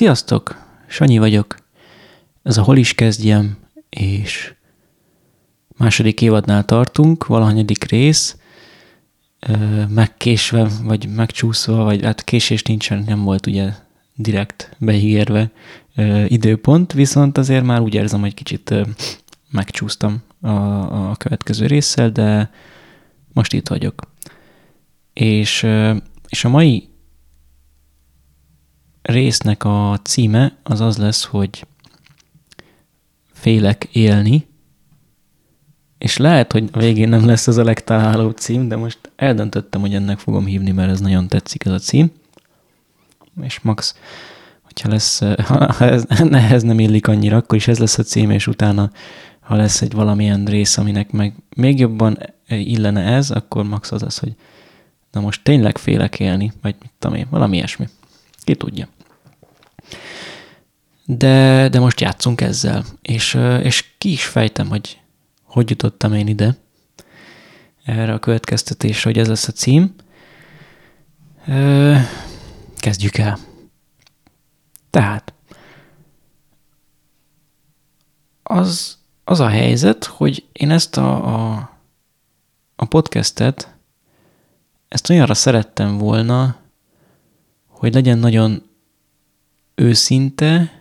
Sziasztok! Sanyi vagyok. Ez a Hol is kezdjem, és második évadnál tartunk, valahanyadik rész, megkésve, vagy megcsúszva, vagy hát késés nincsen, nem volt ugye direkt beígérve időpont, viszont azért már úgy érzem, hogy kicsit megcsúsztam a, a következő résszel, de most itt vagyok. És, és a mai résznek a címe az az lesz, hogy félek élni, és lehet, hogy a végén nem lesz ez a legtalálóbb cím, de most eldöntöttem, hogy ennek fogom hívni, mert ez nagyon tetszik ez a cím. És max, hogyha lesz, ha ez, nehez nem illik annyira, akkor is ez lesz a cím, és utána, ha lesz egy valamilyen rész, aminek meg még jobban illene ez, akkor max az az, hogy na most tényleg félek élni, vagy mit tudom én, valami ilyesmi. Ki tudja. De, de most játszunk ezzel, és, és ki is fejtem, hogy hogy jutottam én ide, erre a következtetésre, hogy ez lesz a cím. Kezdjük el. Tehát, az, az a helyzet, hogy én ezt a, a, a podcastet, ezt olyanra szerettem volna, hogy legyen nagyon őszinte,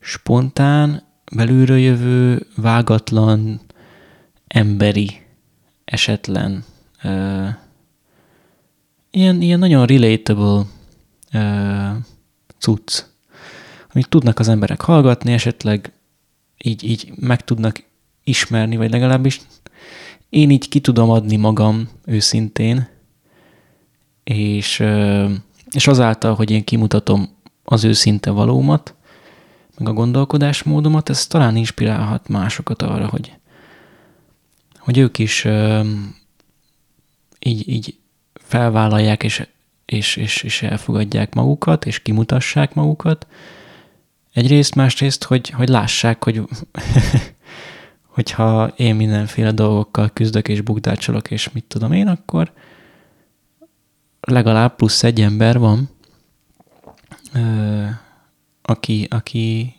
spontán, belülről jövő, vágatlan, emberi, esetlen, uh, ilyen, ilyen nagyon relatable uh, cucc, amit tudnak az emberek hallgatni, esetleg így, így meg tudnak ismerni, vagy legalábbis én így ki tudom adni magam őszintén, és, és azáltal, hogy én kimutatom az őszinte valómat, meg a gondolkodásmódomat, ez talán inspirálhat másokat arra, hogy, hogy ők is így, így felvállalják, és, és, és, és elfogadják magukat, és kimutassák magukat. Egyrészt, másrészt, hogy, hogy lássák, hogy hogyha én mindenféle dolgokkal küzdök és bukdácsolok, és mit tudom én, akkor legalább plusz egy ember van, aki, aki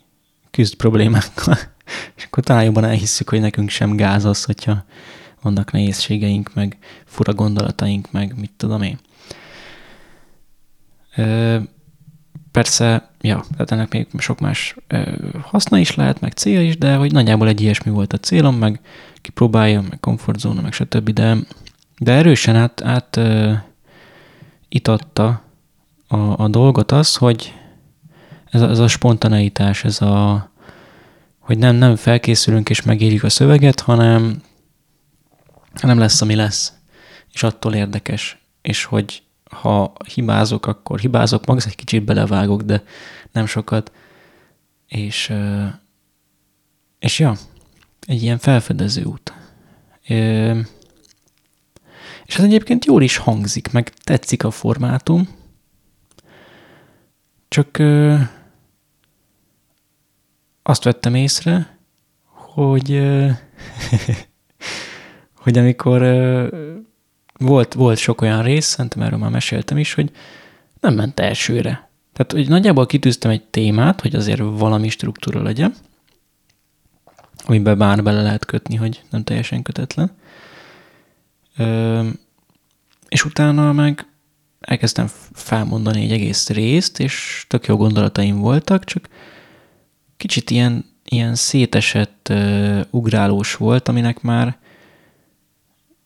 küzd problémákkal. És akkor talán jobban elhisszük, hogy nekünk sem gáz az, hogyha vannak nehézségeink, meg fura gondolataink, meg mit tudom én. Ö, persze, ja, tehát ennek még sok más ö, haszna is lehet, meg célja is, de hogy nagyjából egy ilyesmi volt a célom, meg kipróbálja, meg komfortzóna, meg stb. De, de erősen át, át ö, itatta a, a dolgot az, hogy ez a, ez a spontaneitás, ez a, hogy nem, nem felkészülünk és megírjuk a szöveget, hanem, hanem lesz, ami lesz. És attól érdekes. És hogy ha hibázok, akkor hibázok, max egy kicsit belevágok, de nem sokat. És, és ja, egy ilyen felfedező út. És ez egyébként jól is hangzik, meg tetszik a formátum, csak azt vettem észre, hogy, hogy amikor volt, volt sok olyan rész, szerintem erről már meséltem is, hogy nem ment elsőre. Tehát, hogy nagyjából kitűztem egy témát, hogy azért valami struktúra legyen, amiben bár bele lehet kötni, hogy nem teljesen kötetlen. És utána meg elkezdtem felmondani egy egész részt, és tök jó gondolataim voltak, csak kicsit ilyen, ilyen szétesett, uh, ugrálós volt, aminek már,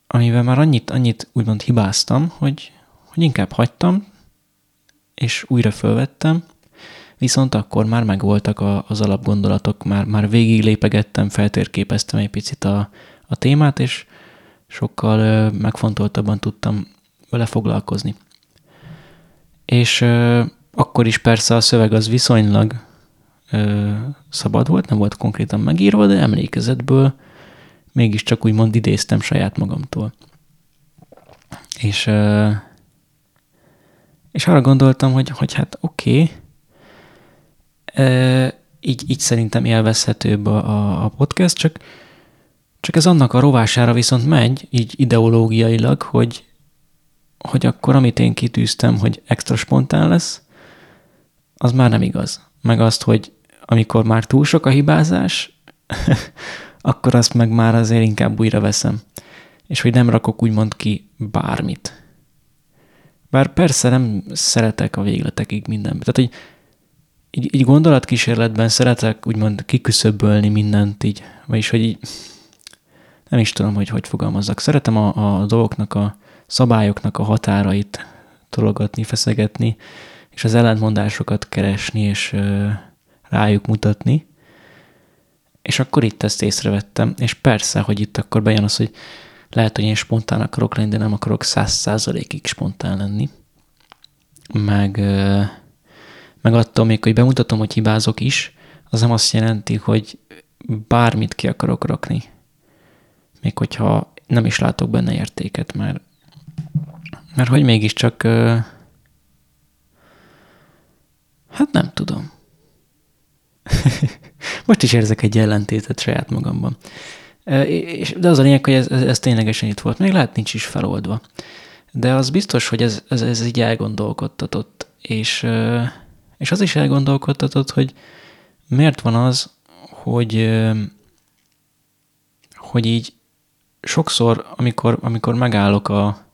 amivel már annyit, annyit úgymond hibáztam, hogy, hogy inkább hagytam, és újra fölvettem, viszont akkor már megvoltak a, az alapgondolatok, már, már végig lépegettem, feltérképeztem egy picit a, a témát, és sokkal uh, megfontoltabban tudtam vele foglalkozni. És uh, akkor is persze a szöveg az viszonylag ö, szabad volt, nem volt konkrétan megírva, de emlékezetből mégiscsak úgymond idéztem saját magamtól. És, ö, és arra gondoltam, hogy, hogy hát oké, okay, így, így szerintem élvezhetőbb a, a, a podcast, csak, csak ez annak a rovására viszont megy, így ideológiailag, hogy, hogy akkor amit én kitűztem, hogy extra spontán lesz, az már nem igaz. Meg azt, hogy amikor már túl sok a hibázás, akkor azt meg már azért inkább újra veszem. És hogy nem rakok úgymond ki bármit. Bár persze nem szeretek a végletekig mindenbe. Tehát, hogy így, így gondolatkísérletben szeretek úgymond kiküszöbölni mindent így, vagyis hogy így nem is tudom, hogy hogy fogalmazzak. Szeretem a, a dolgoknak, a szabályoknak a határait tologatni, feszegetni, és az ellentmondásokat keresni, és rájuk mutatni. És akkor itt ezt észrevettem, és persze, hogy itt akkor bejön az, hogy lehet, hogy én spontán akarok lenni, de nem akarok száz százalékig spontán lenni. Meg, meg attól még, hogy bemutatom, hogy hibázok is, az nem azt jelenti, hogy bármit ki akarok rakni. Még hogyha nem is látok benne értéket, mert, mert hogy mégiscsak hát nem tudom. Most is érzek egy ellentétet saját magamban. De az a lényeg, hogy ez, ez, ez ténylegesen itt volt. Még lehet nincs is feloldva. De az biztos, hogy ez, ez, ez így elgondolkodtatott. És, és az is elgondolkodtatott, hogy miért van az, hogy, hogy így sokszor, amikor, amikor megállok a,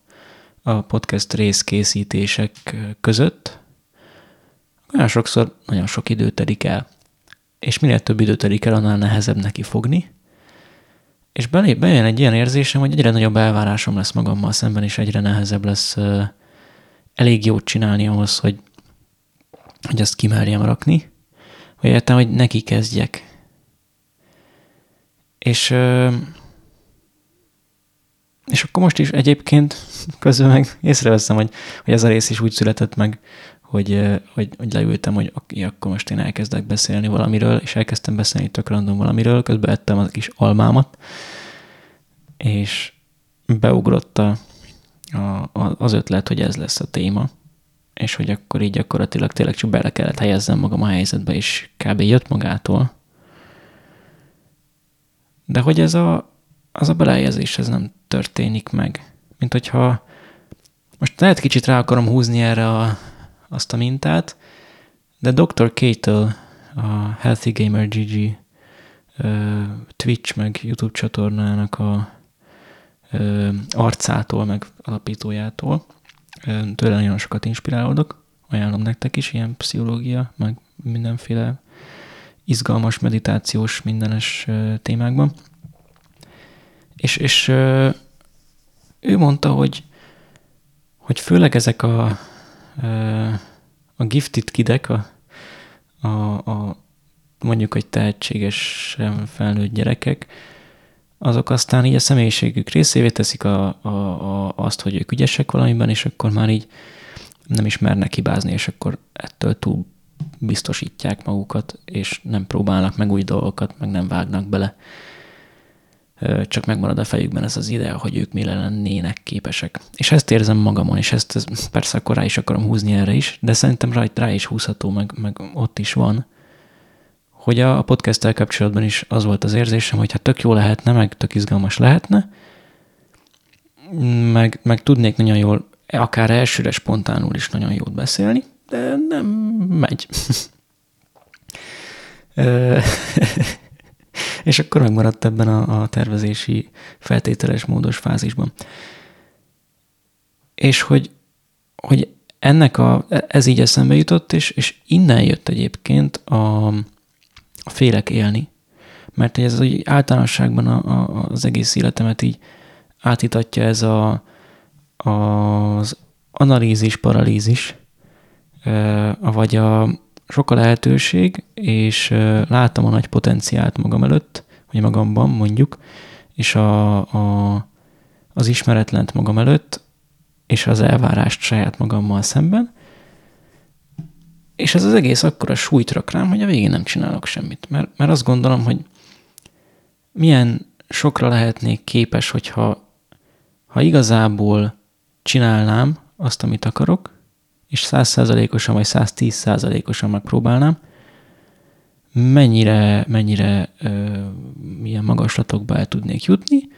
a podcast részkészítések között, olyan sokszor nagyon sok idő telik el. És minél több idő telik el, annál nehezebb neki fogni. És belé, bejön egy ilyen érzésem, hogy egyre nagyobb elvárásom lesz magammal szemben, és egyre nehezebb lesz uh, elég jót csinálni ahhoz, hogy, hogy azt kimerjem rakni, vagy értem, hogy neki kezdjek. És, uh, és akkor most is egyébként közül meg észreveszem, hogy, hogy ez a rész is úgy született meg, hogy, hogy, hogy leültem, hogy oké, akkor most én elkezdek beszélni valamiről, és elkezdtem beszélni tök random valamiről, közben ettem a kis almámat, és beugrott a, a, az ötlet, hogy ez lesz a téma, és hogy akkor így gyakorlatilag tényleg csak bele kellett helyezzem magam a helyzetbe, és kb. jött magától. De hogy ez a, az a belehelyezés, ez nem történik meg. Mint hogyha most lehet kicsit rá akarom húzni erre a, azt a mintát, de Dr. Cato, a Healthy Gamer GG Twitch meg YouTube csatornának a arcától, meg alapítójától. Tőle nagyon sokat inspirálódok, ajánlom nektek is, ilyen pszichológia, meg mindenféle izgalmas, meditációs, mindenes témákban. És, és ő mondta, hogy, hogy főleg ezek a a gifted kidek, a, a, a mondjuk, hogy tehetségesen felnőtt gyerekek, azok aztán így a személyiségük részévé teszik a, a, a, azt, hogy ők ügyesek valamiben, és akkor már így nem is mernek hibázni, és akkor ettől túl biztosítják magukat, és nem próbálnak meg új dolgokat, meg nem vágnak bele csak megmarad a fejükben ez az idea, hogy ők mire lennének képesek. És ezt érzem magamon, és ezt, persze akkor rá is akarom húzni erre is, de szerintem rá, rá is húzható, meg, meg ott is van, hogy a podcast kapcsolatban is az volt az érzésem, hogy hát tök jó lehetne, meg tök izgalmas lehetne, meg, meg tudnék nagyon jól, akár elsőre spontánul is nagyon jót beszélni, de nem megy. és akkor megmaradt ebben a, a tervezési feltételes módos fázisban. És hogy, hogy ennek a, ez így eszembe jutott, és, és innen jött egyébként a, a félek élni, mert ez az, általánosságban a, a, az egész életemet így átítatja ez a, az analízis, paralízis, vagy a, sok a lehetőség, és láttam a nagy potenciált magam előtt, vagy magamban mondjuk, és a, a, az ismeretlent magam előtt, és az elvárást saját magammal szemben, és ez az egész akkora súlyt rak rám, hogy a végén nem csinálok semmit. Mert, mert azt gondolom, hogy milyen sokra lehetnék képes, hogyha ha igazából csinálnám azt, amit akarok, és százszázalékosan vagy 110 százalékosan megpróbálnám, mennyire, mennyire ö, milyen magaslatokba el tudnék jutni.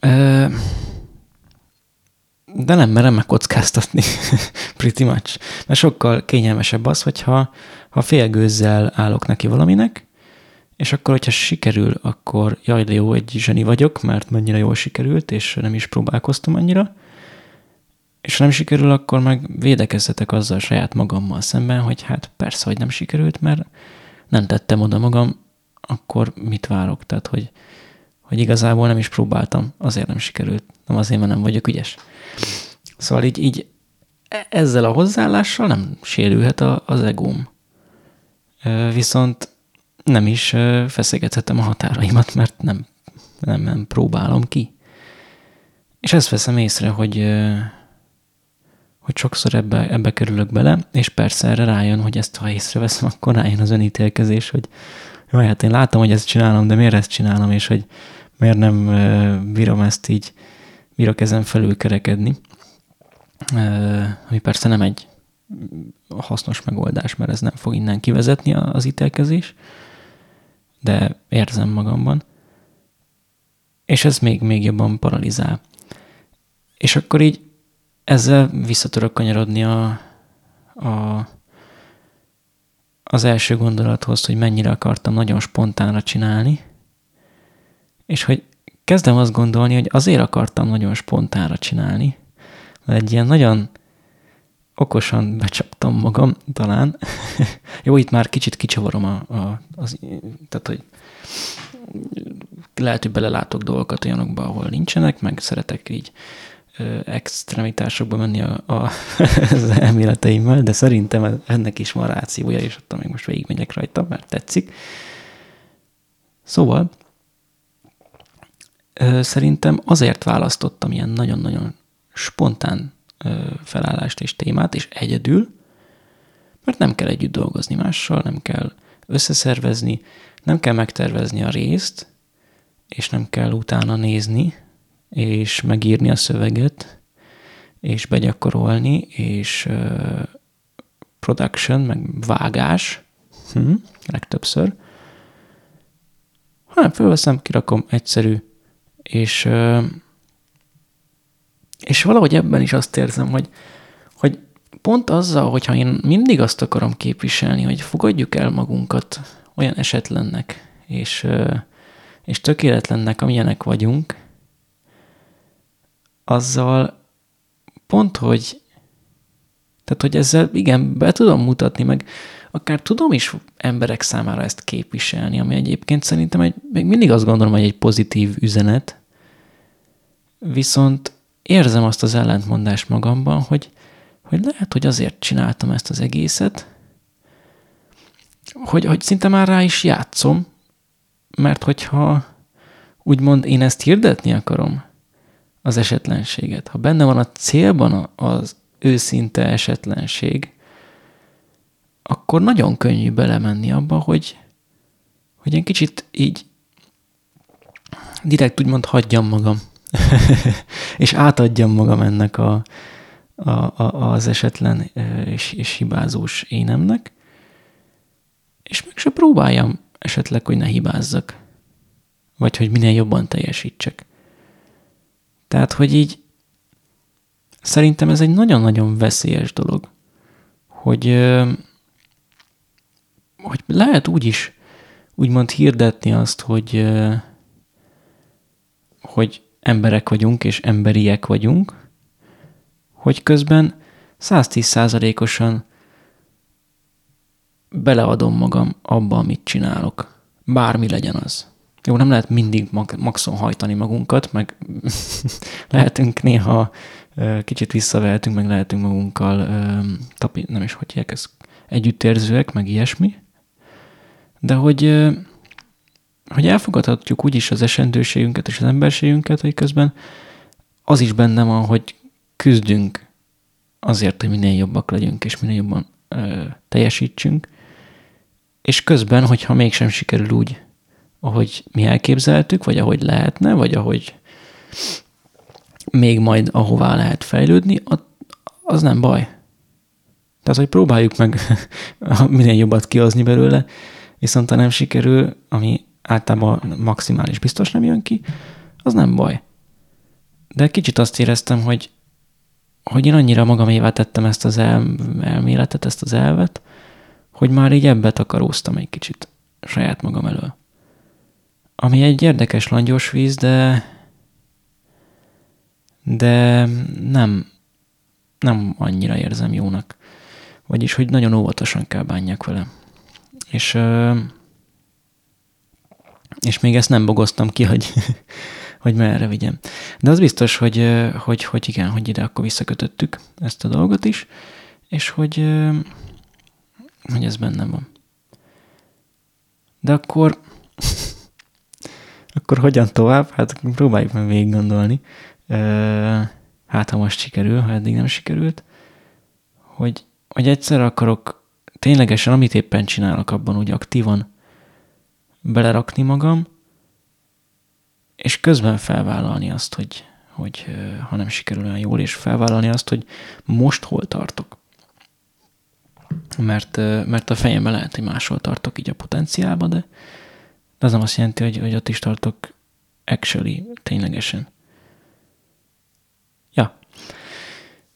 Ö, de nem merem megkockáztatni, pretty much. Mert sokkal kényelmesebb az, hogyha ha félgőzzel állok neki valaminek, és akkor, hogyha sikerül, akkor jaj, de jó, egy zseni vagyok, mert mennyire jól sikerült, és nem is próbálkoztam annyira. És ha nem sikerül, akkor meg védekezzetek azzal saját magammal szemben, hogy hát persze, hogy nem sikerült, mert nem tettem oda magam, akkor mit várok? Tehát, hogy, hogy igazából nem is próbáltam, azért nem sikerült, nem azért, mert nem vagyok ügyes. Szóval így, így ezzel a hozzáállással nem sérülhet a, az egóm. Viszont nem is feszegethetem a határaimat, mert nem, nem, nem próbálom ki. És ezt veszem észre, hogy, hogy sokszor ebbe, ebbe kerülök bele, és persze erre rájön, hogy ezt ha észreveszem, akkor rájön az önítélkezés, hogy jaj, hát én látom, hogy ezt csinálom, de miért ezt csinálom, és hogy miért nem bírom ezt így, bírok ezen felül kerekedni. Ami persze nem egy hasznos megoldás, mert ez nem fog innen kivezetni az ítélkezés, de érzem magamban. És ez még, még jobban paralizál. És akkor így ezzel visszatörök kanyarodni a, a, az első gondolathoz, hogy mennyire akartam nagyon spontánra csinálni, és hogy kezdem azt gondolni, hogy azért akartam nagyon spontánra csinálni, mert egy ilyen nagyon okosan becsaptam magam, talán. Jó, itt már kicsit kicsavarom a, a, az, tehát, hogy lehet, hogy belelátok dolgokat olyanokba, ahol nincsenek, meg szeretek így extremitásokba menni a, a, az elméleteimmel, de szerintem ennek is van rációja, és ott még most végigmegyek rajta, mert tetszik. Szóval szerintem azért választottam ilyen nagyon-nagyon spontán felállást és témát, és egyedül, mert nem kell együtt dolgozni mással, nem kell összeszervezni, nem kell megtervezni a részt, és nem kell utána nézni, és megírni a szöveget, és begyakorolni, és uh, production, meg vágás, hm, legtöbbször, hanem fölveszem, kirakom, egyszerű, és uh, és valahogy ebben is azt érzem, hogy, hogy pont azzal, hogyha én mindig azt akarom képviselni, hogy fogadjuk el magunkat olyan esetlennek, és, és tökéletlennek, amilyenek vagyunk, azzal pont, hogy tehát, hogy ezzel igen, be tudom mutatni, meg akár tudom is emberek számára ezt képviselni, ami egyébként szerintem egy, még mindig azt gondolom, hogy egy pozitív üzenet, viszont érzem azt az ellentmondást magamban, hogy, hogy lehet, hogy azért csináltam ezt az egészet, hogy, hogy szinte már rá is játszom, mert hogyha úgymond én ezt hirdetni akarom, az esetlenséget, ha benne van a célban az őszinte esetlenség, akkor nagyon könnyű belemenni abba, hogy, hogy egy kicsit így direkt úgymond hagyjam magam. És átadjam magam ennek a, a, a, az esetlen és, és hibázós énemnek, és meg se próbáljam esetleg, hogy ne hibázzak, vagy hogy minél jobban teljesítsek. Tehát, hogy így szerintem ez egy nagyon-nagyon veszélyes dolog, hogy, hogy lehet úgy is úgymond hirdetni azt, hogy, hogy emberek vagyunk és emberiek vagyunk, hogy közben 110%-osan beleadom magam abba, amit csinálok. Bármi legyen az. Jó, nem lehet mindig maxon hajtani magunkat, meg lehetünk néha kicsit visszavehetünk, meg lehetünk magunkkal, tapi, nem is hogy ez együttérzőek, meg ilyesmi. De hogy hogy elfogadhatjuk úgyis az esendőségünket és az emberségünket, hogy közben az is benne van, hogy küzdünk azért, hogy minél jobbak legyünk, és minél jobban ö, teljesítsünk, és közben, hogyha mégsem sikerül úgy, ahogy mi elképzeltük, vagy ahogy lehetne, vagy ahogy még majd ahová lehet fejlődni, az nem baj. Tehát, hogy próbáljuk meg minél jobbat kihozni belőle, viszont ha nem sikerül, ami általában maximális biztos nem jön ki, az nem baj. De kicsit azt éreztem, hogy hogy én annyira magamévá tettem ezt az el, elméletet, ezt az elvet, hogy már így ebbe takaróztam egy kicsit saját magam elől. Ami egy érdekes langyos víz, de de nem, nem annyira érzem jónak. Vagyis, hogy nagyon óvatosan kell bánjak vele. És, és még ezt nem bogoztam ki, hogy, hogy merre vigyem. De az biztos, hogy, hogy, hogy igen, hogy ide akkor visszakötöttük ezt a dolgot is, és hogy, hogy ez bennem van. De akkor, akkor hogyan tovább? Hát próbáljuk meg végig gondolni. Hát, ha most sikerül, ha eddig nem sikerült, hogy, hogy egyszer akarok ténylegesen, amit éppen csinálok, abban úgy aktívan belerakni magam, és közben felvállalni azt, hogy, hogy ha nem sikerül olyan jól, és felvállalni azt, hogy most hol tartok. Mert, mert a fejemben lehet, hogy máshol tartok így a potenciálba, de, de az nem azt jelenti, hogy, hogy ott is tartok actually, ténylegesen. Ja.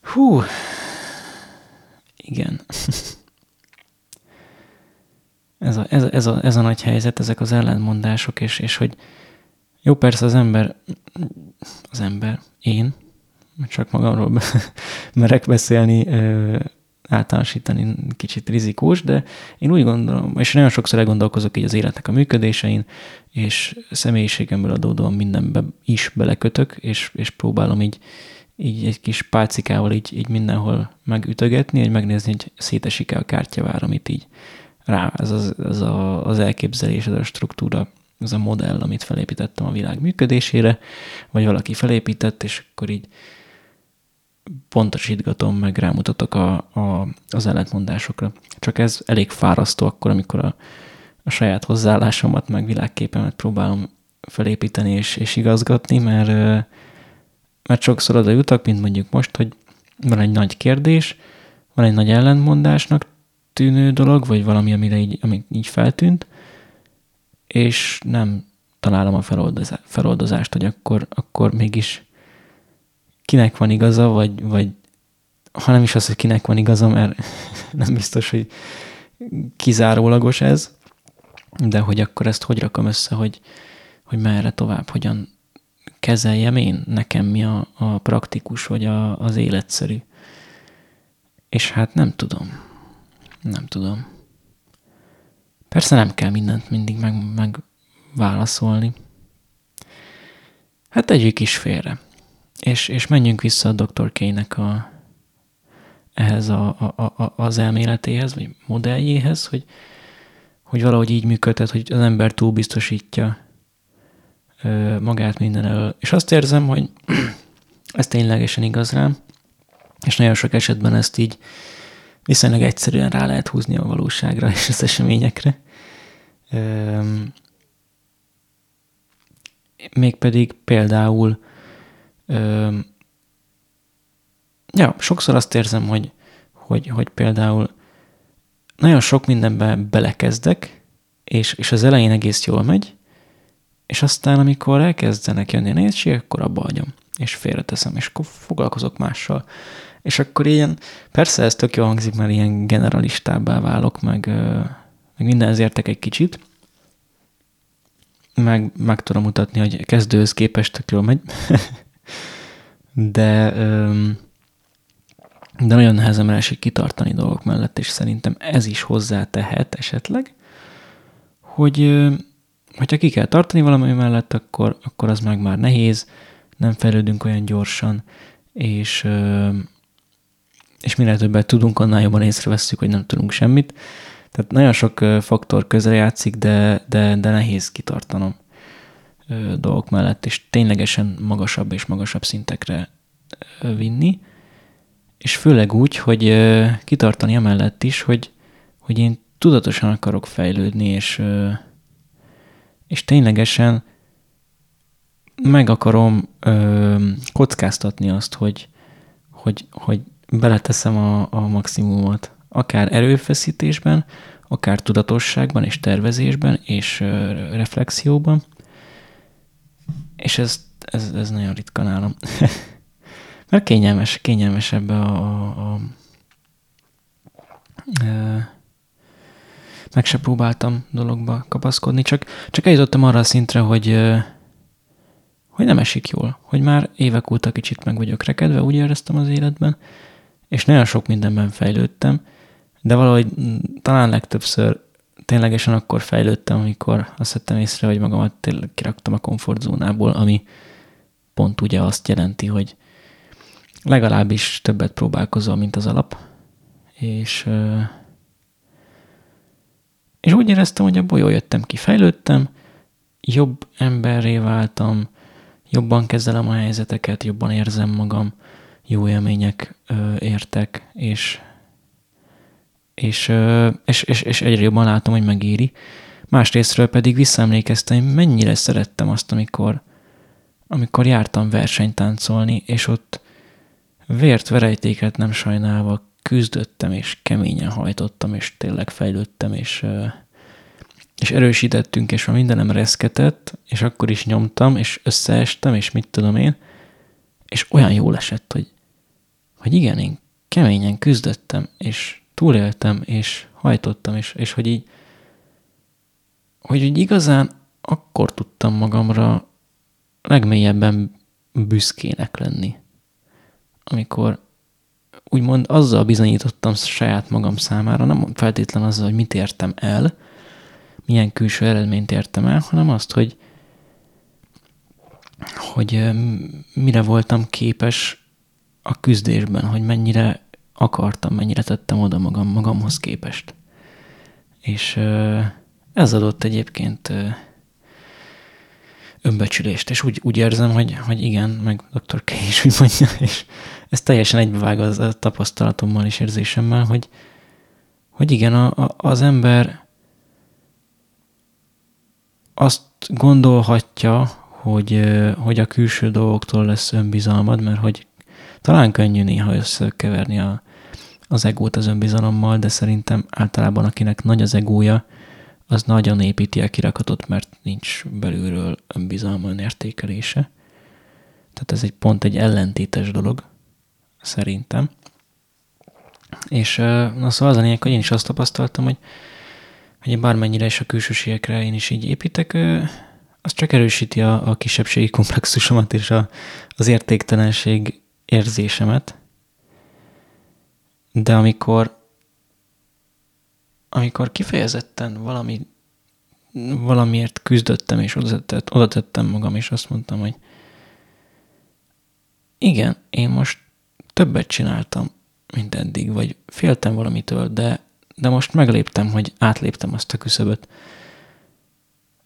Hú. Igen. ez, a, ez, ez, a, ez a nagy helyzet, ezek az ellentmondások, és, és hogy jó, persze az ember, az ember, én, csak magamról merek beszélni, általánosítani kicsit rizikós, de én úgy gondolom, és nagyon sokszor elgondolkozok így az életnek a működésein, és személyiségemből adódóan mindenbe is belekötök, és, és próbálom így, így egy kis pálcikával így, így mindenhol megütögetni, hogy megnézni, hogy szétesik-e a kártyavár, amit így rá, ez az, ez a, az elképzelés, ez a struktúra, ez a modell, amit felépítettem a világ működésére, vagy valaki felépített, és akkor így pontosítgatom, meg rámutatok a, a, az ellentmondásokra. Csak ez elég fárasztó akkor, amikor a, a saját hozzáállásomat, meg világképemet próbálom felépíteni és, és igazgatni, mert, mert sokszor oda jutok, mint mondjuk most, hogy van egy nagy kérdés, van egy nagy ellentmondásnak tűnő dolog, vagy valami, amire így, ami így feltűnt, és nem találom a feloldozást, hogy akkor, akkor mégis kinek van igaza, vagy, vagy ha nem is az, hogy kinek van igaza, mert nem biztos, hogy kizárólagos ez, de hogy akkor ezt hogy rakom össze, hogy, hogy merre tovább, hogyan kezeljem én, nekem mi a, a praktikus, vagy a, az életszerű. És hát nem tudom. Nem tudom. Persze nem kell mindent mindig meg, megválaszolni. Hát tegyük is félre. És, és menjünk vissza a Dr. K-nek a, ehhez a, a, a, az elméletéhez, vagy modelljéhez, hogy, hogy valahogy így működhet, hogy az ember túl biztosítja ö, magát minden elől. És azt érzem, hogy ez ténylegesen igaz rám, és nagyon sok esetben ezt így viszonylag egyszerűen rá lehet húzni a valóságra és az eseményekre. Ö, mégpedig például Ja, sokszor azt érzem, hogy, hogy, hogy például nagyon sok mindenbe belekezdek, és, és az elején egész jól megy, és aztán, amikor elkezdenek jönni a nehézségek, akkor abba hagyom, és félreteszem, és akkor foglalkozok mással. És akkor ilyen, persze ez tök jó hangzik, mert ilyen generalistábbá válok, meg, meg mindenhez értek egy kicsit, meg, meg tudom mutatni, hogy kezdőhöz képest tök jól megy, de, de nagyon nehezen esik kitartani dolgok mellett, és szerintem ez is hozzá tehet esetleg, hogy hogyha ki kell tartani valami mellett, akkor, akkor az meg már nehéz, nem fejlődünk olyan gyorsan, és, és minél többet tudunk, annál jobban észreveszünk, hogy nem tudunk semmit. Tehát nagyon sok faktor közre játszik, de, de, de nehéz kitartanom dolgok mellett, és ténylegesen magasabb és magasabb szintekre vinni, és főleg úgy, hogy kitartani amellett is, hogy, hogy én tudatosan akarok fejlődni, és, és ténylegesen meg akarom kockáztatni azt, hogy, hogy, hogy beleteszem a, a maximumot, akár erőfeszítésben, akár tudatosságban és tervezésben és reflexióban, és ez, ez, ez nagyon ritka nálam. mert kényelmes, kényelmes ebbe a, a, a, a meg se próbáltam dologba kapaszkodni, csak, csak eljutottam arra a szintre, hogy, hogy nem esik jól, hogy már évek óta kicsit meg vagyok rekedve, úgy éreztem az életben, és nagyon sok mindenben fejlődtem, de valahogy talán legtöbbször ténylegesen akkor fejlődtem, amikor azt vettem észre, hogy magamat tényleg kiraktam a komfortzónából, ami pont ugye azt jelenti, hogy legalábbis többet próbálkozol, mint az alap, és, és úgy éreztem, hogy abból jól jöttem ki, fejlődtem, jobb emberré váltam, jobban kezelem a helyzeteket, jobban érzem magam, jó élmények értek, és, és, és, és, és egyre jobban látom, hogy megéri. Másrésztről pedig visszaemlékeztem, hogy mennyire szerettem azt, amikor, amikor jártam versenytáncolni, és ott vért, verejtéket nem sajnálva küzdöttem, és keményen hajtottam, és tényleg fejlődtem, és, és erősítettünk, és ha mindenem reszketett, és akkor is nyomtam, és összeestem, és mit tudom én, és olyan jól esett, hogy, hogy igen, én keményen küzdöttem, és túléltem, és hajtottam, és, és hogy így, hogy így igazán akkor tudtam magamra legmélyebben büszkének lenni, amikor úgymond azzal bizonyítottam saját magam számára, nem feltétlen azzal, hogy mit értem el, milyen külső eredményt értem el, hanem azt, hogy, hogy mire voltam képes a küzdésben, hogy mennyire akartam, mennyire tettem oda magam magamhoz képest. És ez adott egyébként önbecsülést, és úgy, úgy érzem, hogy, hogy igen, meg dr. K. is úgy mondja, és ez teljesen egybevág az a tapasztalatommal és érzésemmel, hogy, hogy igen, a, a, az ember azt gondolhatja, hogy, hogy a külső dolgoktól lesz önbizalmad, mert hogy talán könnyű néha összekeverni a, az egót az önbizalommal, de szerintem általában akinek nagy az egója, az nagyon építi a kirakatot, mert nincs belülről önbizalma, önértékelése. Tehát ez egy pont egy ellentétes dolog, szerintem. És na szóval az a lényeg, hogy én is azt tapasztaltam, hogy, hogy bármennyire is a külsőségekre én is így építek, az csak erősíti a, a kisebbségi komplexusomat és a, az értéktelenség érzésemet. De amikor amikor kifejezetten valami, valamiért küzdöttem, és oda, tett, tettem magam, és azt mondtam, hogy igen, én most többet csináltam, mint eddig, vagy féltem valamitől, de, de most megléptem, hogy átléptem azt a küszöböt,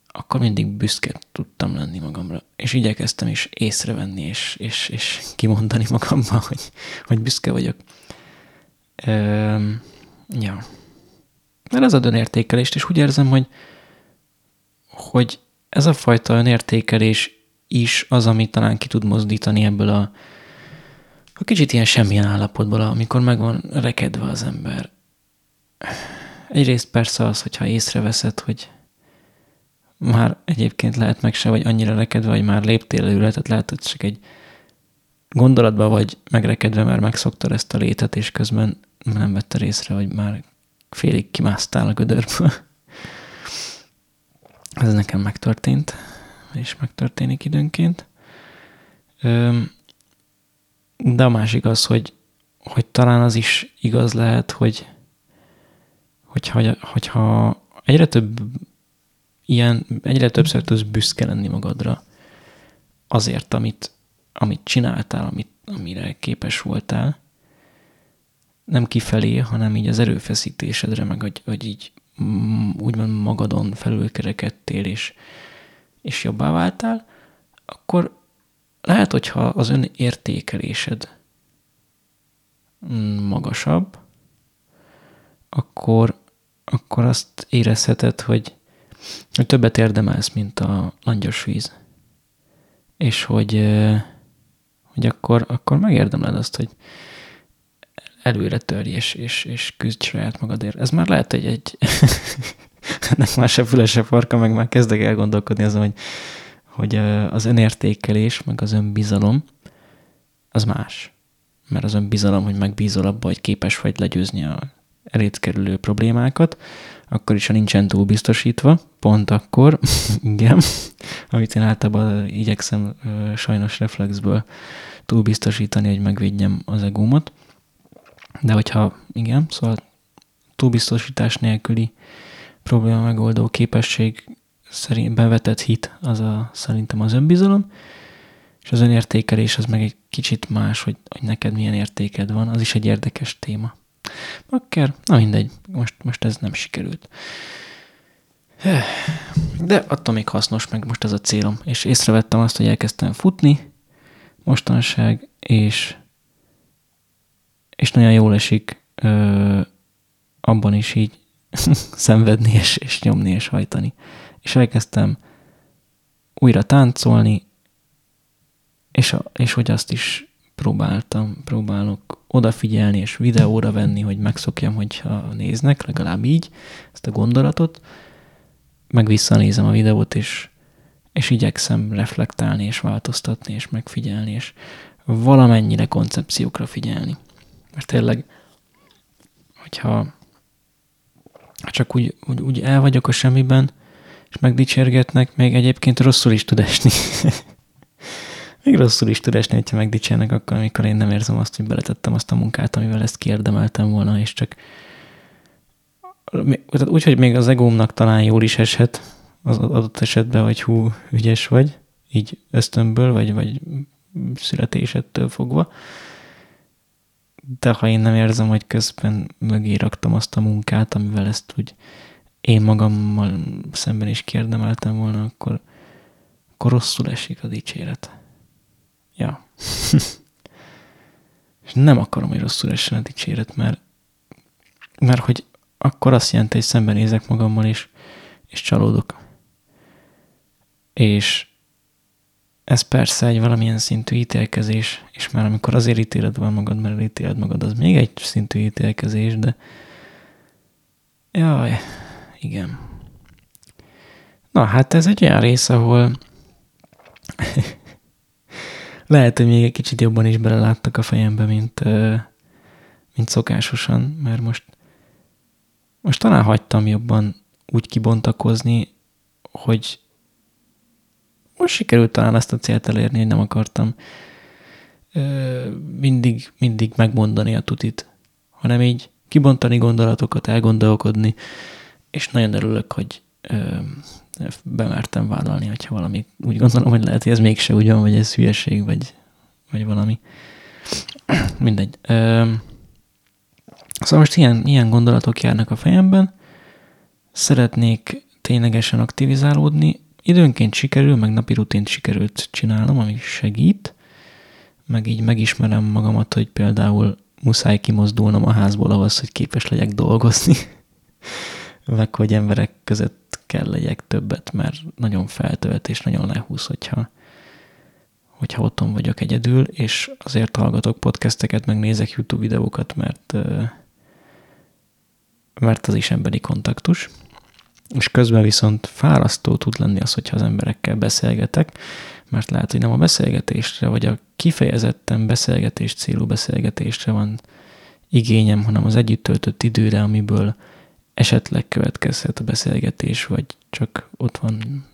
akkor mindig büszke tudtam lenni magamra. És igyekeztem is észrevenni, és, és, és kimondani magamban, hogy, hogy büszke vagyok. Üm, ja. Mert ez ad önértékelést, és úgy érzem, hogy, hogy ez a fajta önértékelés is az, ami talán ki tud mozdítani ebből a, a kicsit ilyen semmilyen állapotból, amikor meg van rekedve az ember. Egyrészt persze az, hogyha észreveszed, hogy már egyébként lehet meg se vagy annyira rekedve, hogy már léptél előre, tehát lehet, hogy csak egy gondolatban vagy megrekedve, mert megszoktad ezt a létet, és közben nem vette észre, hogy már félig kimásztál a gödörből. Ez nekem megtörtént, és megtörténik időnként. De a másik az, hogy, hogy talán az is igaz lehet, hogy hogyha, hogyha egyre több ilyen, egyre többször tudsz büszke lenni magadra azért, amit, amit csináltál, amit, amire képes voltál, nem kifelé, hanem így az erőfeszítésedre, meg hogy, hogy így mm, úgymond magadon felülkerekedtél, és, és jobbá váltál, akkor lehet, hogyha az önértékelésed mm, magasabb, akkor, akkor azt érezheted, hogy, hogy többet érdemelsz, mint a langyos víz. És hogy, hogy akkor, akkor megérdemled azt, hogy, előre törj, és, és, és küzdj saját magadért. Ez már lehet, hogy egy ennek már se füle, se farka, meg már kezdek elgondolkodni azon, hogy, hogy az önértékelés, meg az önbizalom, az más. Mert az önbizalom, hogy megbízol abba, hogy képes vagy legyőzni a elét kerülő problémákat, akkor is, ha nincsen túl biztosítva, pont akkor, igen, amit én általában igyekszem sajnos reflexből túl biztosítani, hogy megvédjem az egómat. De hogyha, igen, szóval túlbiztosítás nélküli probléma megoldó képesség szerint bevetett hit, az a, szerintem az önbizalom, és az önértékelés az meg egy kicsit más, hogy, hogy neked milyen értéked van, az is egy érdekes téma. Akkor, na mindegy, most, most ez nem sikerült. De attól még hasznos, meg most ez a célom. És észrevettem azt, hogy elkezdtem futni mostanság, és, és nagyon jól esik ö, abban is így szenvedni, és, és nyomni, és hajtani. És elkezdtem újra táncolni, és, a, és hogy azt is próbáltam, próbálok odafigyelni és videóra venni, hogy megszokjam, hogyha néznek, legalább így ezt a gondolatot, meg visszanézem a videót, és, és igyekszem reflektálni, és változtatni, és megfigyelni, és valamennyire koncepciókra figyelni. Mert tényleg, hogyha csak úgy, úgy, úgy el vagyok a semmiben, és megdicsérgetnek, még egyébként rosszul is tud esni. még rosszul is tud esni, hogyha megdicsérnek akkor, amikor én nem érzem azt, hogy beletettem azt a munkát, amivel ezt kiérdemeltem volna, és csak úgy, hogy még az egómnak talán jól is eshet az adott esetben, hogy hú, ügyes vagy, így ösztönből, vagy, vagy születésettől fogva. De ha én nem érzem, hogy közben mögé raktam azt a munkát, amivel ezt úgy én magammal szemben is kérdemeltem volna, akkor, akkor rosszul esik a dicséret. És nem akarom, hogy rosszul essen a dicséret, mert, mert hogy akkor azt jelenti, hogy szembenézek magammal is, és csalódok. És ez persze egy valamilyen szintű ítélkezés, és már amikor azért ítéled van magad, mert elítéled magad, az még egy szintű ítélkezés, de jaj, igen. Na, hát ez egy olyan rész, ahol lehet, hogy még egy kicsit jobban is beleláttak a fejembe, mint, mint szokásosan, mert most, most talán hagytam jobban úgy kibontakozni, hogy most sikerült talán ezt a célt elérni, hogy nem akartam mindig, mindig megmondani a tutit, hanem így kibontani gondolatokat, elgondolkodni, és nagyon örülök, hogy bemertem vállalni, hogyha valami úgy gondolom, hogy lehet, hogy ez mégse ugyan, vagy ez hülyeség, vagy, vagy valami. Mindegy. Ö, szóval most ilyen, ilyen gondolatok járnak a fejemben. Szeretnék ténylegesen aktivizálódni. Időnként sikerül, meg napi rutint sikerült csinálnom, ami segít. Meg így megismerem magamat, hogy például muszáj kimozdulnom a házból ahhoz, hogy képes legyek dolgozni. meg hogy emberek között kell legyek többet, mert nagyon feltölt és nagyon lehúz, hogyha, hogyha otthon vagyok egyedül, és azért hallgatok podcasteket, meg nézek YouTube videókat, mert, mert az is emberi kontaktus. És közben viszont fárasztó tud lenni az, hogyha az emberekkel beszélgetek, mert lehet, hogy nem a beszélgetésre, vagy a kifejezetten beszélgetés célú beszélgetésre van igényem, hanem az együtt töltött időre, amiből esetleg következhet a beszélgetés, vagy csak ott van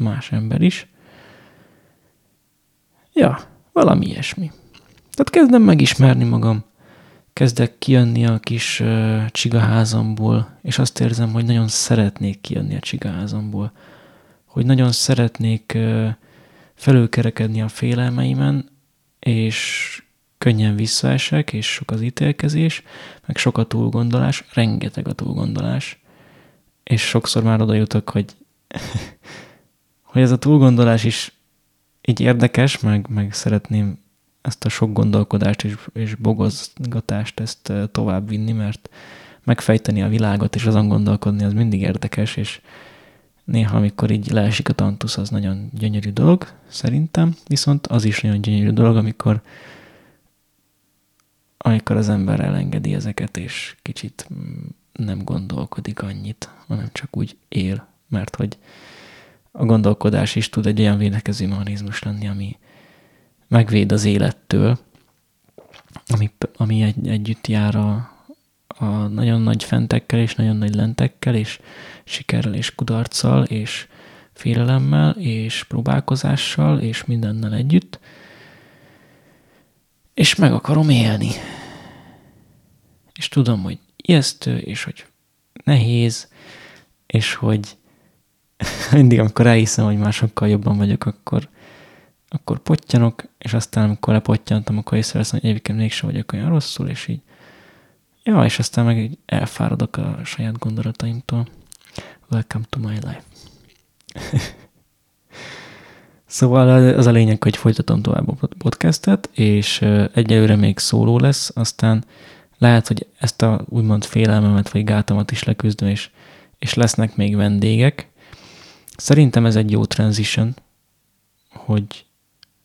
más ember is. Ja, valami ilyesmi. Tehát kezdem megismerni magam, kezdek kijönni a kis uh, csigaházamból, és azt érzem, hogy nagyon szeretnék kijönni a csigaházamból, hogy nagyon szeretnék uh, felülkerekedni a félelmeimen, és könnyen visszaesek, és sok az ítélkezés, meg sok a túlgondolás, rengeteg a túlgondolás, és sokszor már oda jutok, hogy, hogy ez a túlgondolás is így érdekes, meg, meg szeretném ezt a sok gondolkodást és, és bogozgatást ezt tovább vinni, mert megfejteni a világot és azon gondolkodni, az mindig érdekes, és néha, amikor így leesik a tantusz, az nagyon gyönyörű dolog, szerintem, viszont az is nagyon gyönyörű dolog, amikor amikor az ember elengedi ezeket, és kicsit nem gondolkodik annyit, hanem csak úgy él, mert hogy a gondolkodás is tud egy olyan védekező mechanizmus lenni, ami megvéd az élettől, ami, ami egy, együtt jár a, a nagyon nagy fentekkel és nagyon nagy lentekkel, és sikerrel és kudarccal, és félelemmel, és próbálkozással, és mindennel együtt. És meg akarom élni. És tudom, hogy ijesztő, és hogy nehéz, és hogy mindig, amikor elhiszem, hogy másokkal jobban vagyok, akkor, akkor pottyanok, és aztán, amikor lepottyantam, akkor észreveszem, hogy egyébként mégsem vagyok olyan rosszul, és így Ja, és aztán meg így elfáradok a saját gondolataimtól. Welcome to my life. szóval az a lényeg, hogy folytatom tovább a podcastet, és egyelőre még szóló lesz, aztán lehet, hogy ezt a úgymond félelmemet vagy gátamat is leküzdöm, és, és lesznek még vendégek. Szerintem ez egy jó transition, hogy,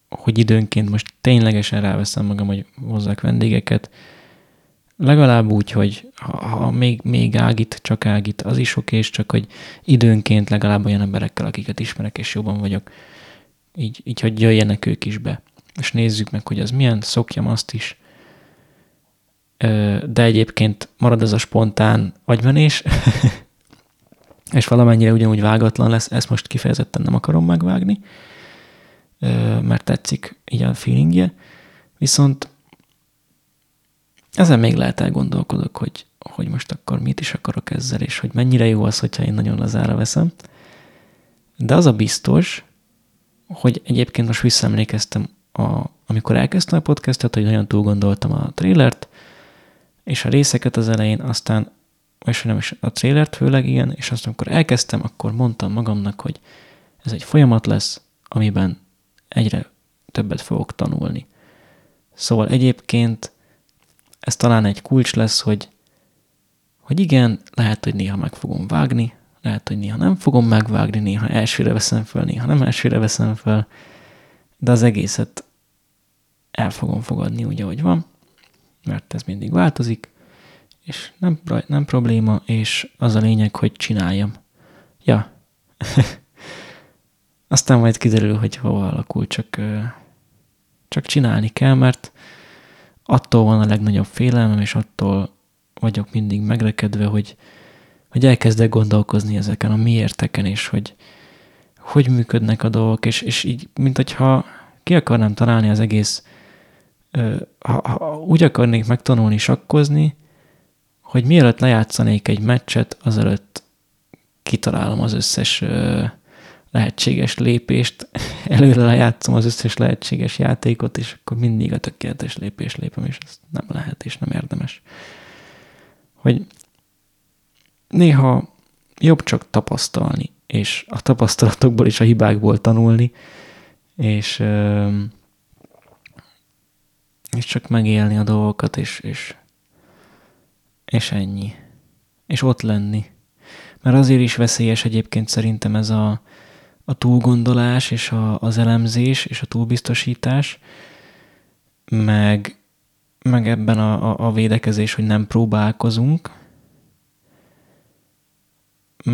hogy időnként most ténylegesen ráveszem magam, hogy hozzák vendégeket, Legalább úgy, hogy ha, ha még, még ágít, csak ágít, az is oké, és csak hogy időnként legalább olyan emberekkel, akiket ismerek és jobban vagyok, így, így hogy jöjjenek ők is be. És nézzük meg, hogy az milyen, szokjam azt is. De egyébként marad ez a spontán agymenés, és valamennyire ugyanúgy vágatlan lesz, ezt most kifejezetten nem akarom megvágni, mert tetszik így a feelingje. Viszont ezen még lehet elgondolkodok, hogy, hogy most akkor mit is akarok ezzel, és hogy mennyire jó az, hogyha én nagyon lazára veszem. De az a biztos, hogy egyébként most visszaemlékeztem, a, amikor elkezdtem a podcastet, hogy nagyon túl gondoltam a trailert, és a részeket az elején, aztán, és nem is a trailert főleg, igen, és aztán amikor elkezdtem, akkor mondtam magamnak, hogy ez egy folyamat lesz, amiben egyre többet fogok tanulni. Szóval egyébként ez talán egy kulcs lesz, hogy, hogy igen, lehet, hogy néha meg fogom vágni, lehet, hogy néha nem fogom megvágni, néha elsőre veszem föl, néha nem elsőre veszem föl, de az egészet el fogom fogadni úgy, ahogy van, mert ez mindig változik, és nem, nem probléma, és az a lényeg, hogy csináljam. Ja. Aztán majd kiderül, hogy hova alakul, csak, csak csinálni kell, mert attól van a legnagyobb félelmem, és attól vagyok mindig megrekedve, hogy, hogy elkezdek gondolkozni ezeken a miérteken, és hogy hogy működnek a dolgok, és, és így, mint hogyha ki akarnám találni az egész, ha, ha úgy akarnék megtanulni sakkozni, hogy mielőtt lejátszanék egy meccset, azelőtt kitalálom az összes lehetséges lépést, előre lejátszom az összes lehetséges játékot, és akkor mindig a tökéletes lépés lépem, és ez nem lehet, és nem érdemes. Hogy néha jobb csak tapasztalni, és a tapasztalatokból és a hibákból tanulni, és, és csak megélni a dolgokat, és, és, és ennyi. És ott lenni. Mert azért is veszélyes egyébként szerintem ez a, a túlgondolás és a, az elemzés és a túlbiztosítás, meg, meg ebben a, a, a védekezés, hogy nem próbálkozunk,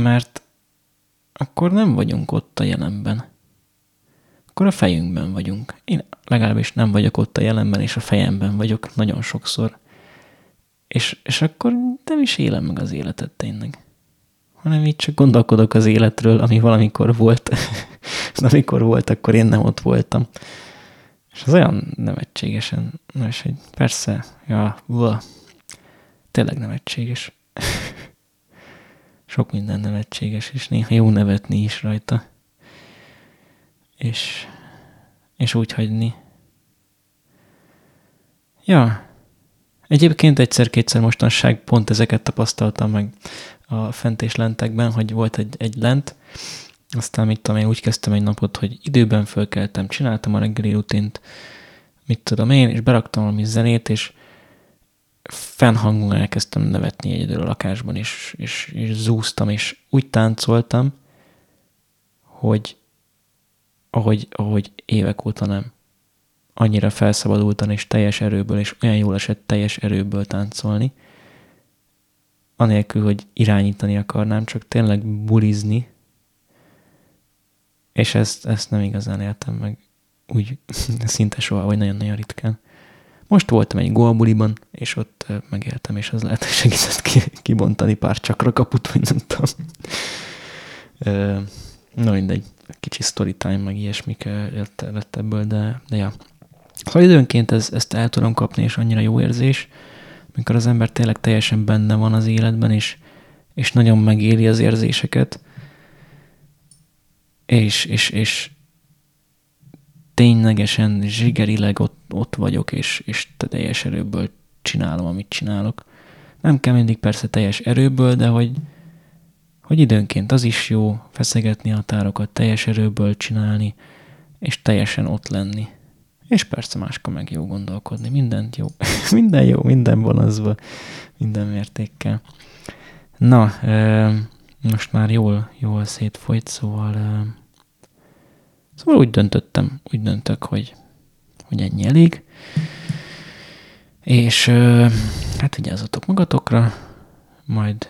mert akkor nem vagyunk ott a jelenben. Akkor a fejünkben vagyunk. Én legalábbis nem vagyok ott a jelenben, és a fejemben vagyok nagyon sokszor. És, és akkor nem is élem meg az életet tényleg hanem így csak gondolkodok az életről, ami valamikor volt. amikor volt, akkor én nem ott voltam. És az olyan nevetségesen, és hogy persze, ja, uah, tényleg nevetséges. Sok minden nevetséges, és néha jó nevetni is rajta. És, és úgy hagyni. Ja, egyébként egyszer-kétszer mostanság pont ezeket tapasztaltam meg a fent és lentekben, hogy volt egy, egy lent, aztán mit tudom én, úgy kezdtem egy napot, hogy időben fölkeltem, csináltam a reggeli rutint, mit tudom én, és beraktam valami zenét, és fennhangon elkezdtem nevetni egyedül a lakásban, és, és, és zúztam, és úgy táncoltam, hogy ahogy, ahogy évek óta nem. Annyira felszabadultan és teljes erőből, és olyan jól esett teljes erőből táncolni, anélkül, hogy irányítani akarnám, csak tényleg bulizni, és ezt, ezt nem igazán éltem meg úgy szinte soha, vagy nagyon-nagyon ritkán. Most voltam egy golbuliban, és ott megéltem, és az lehet, hogy segített kibontani pár csakra kaput, vagy nem tudom. Na mindegy, kicsi story time, meg ilyesmik lett, lett ebből, de, de ja. Szóval időnként ez, ezt el tudom kapni, és annyira jó érzés, mikor az ember tényleg teljesen benne van az életben, és, és nagyon megéli az érzéseket, és, és, és ténylegesen zsigerileg ott, ott vagyok, és, és teljes erőből csinálom, amit csinálok. Nem kell mindig persze teljes erőből, de hogy, hogy időnként az is jó feszegetni a tárokat, teljes erőből csinálni, és teljesen ott lenni. És persze máskor meg jó gondolkodni. Mindent jó. minden jó, minden vonazva, minden mértékkel. Na, most már jól, jól szétfolyt, szóval, szóval úgy döntöttem, úgy döntök, hogy, hogy ennyi elég. És hát vigyázzatok magatokra, majd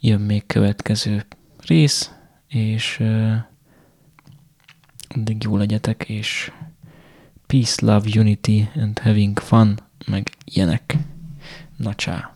jön még következő rész, és addig jó legyetek, és peace, love, unity and having fun, meg ilyenek. Na csá!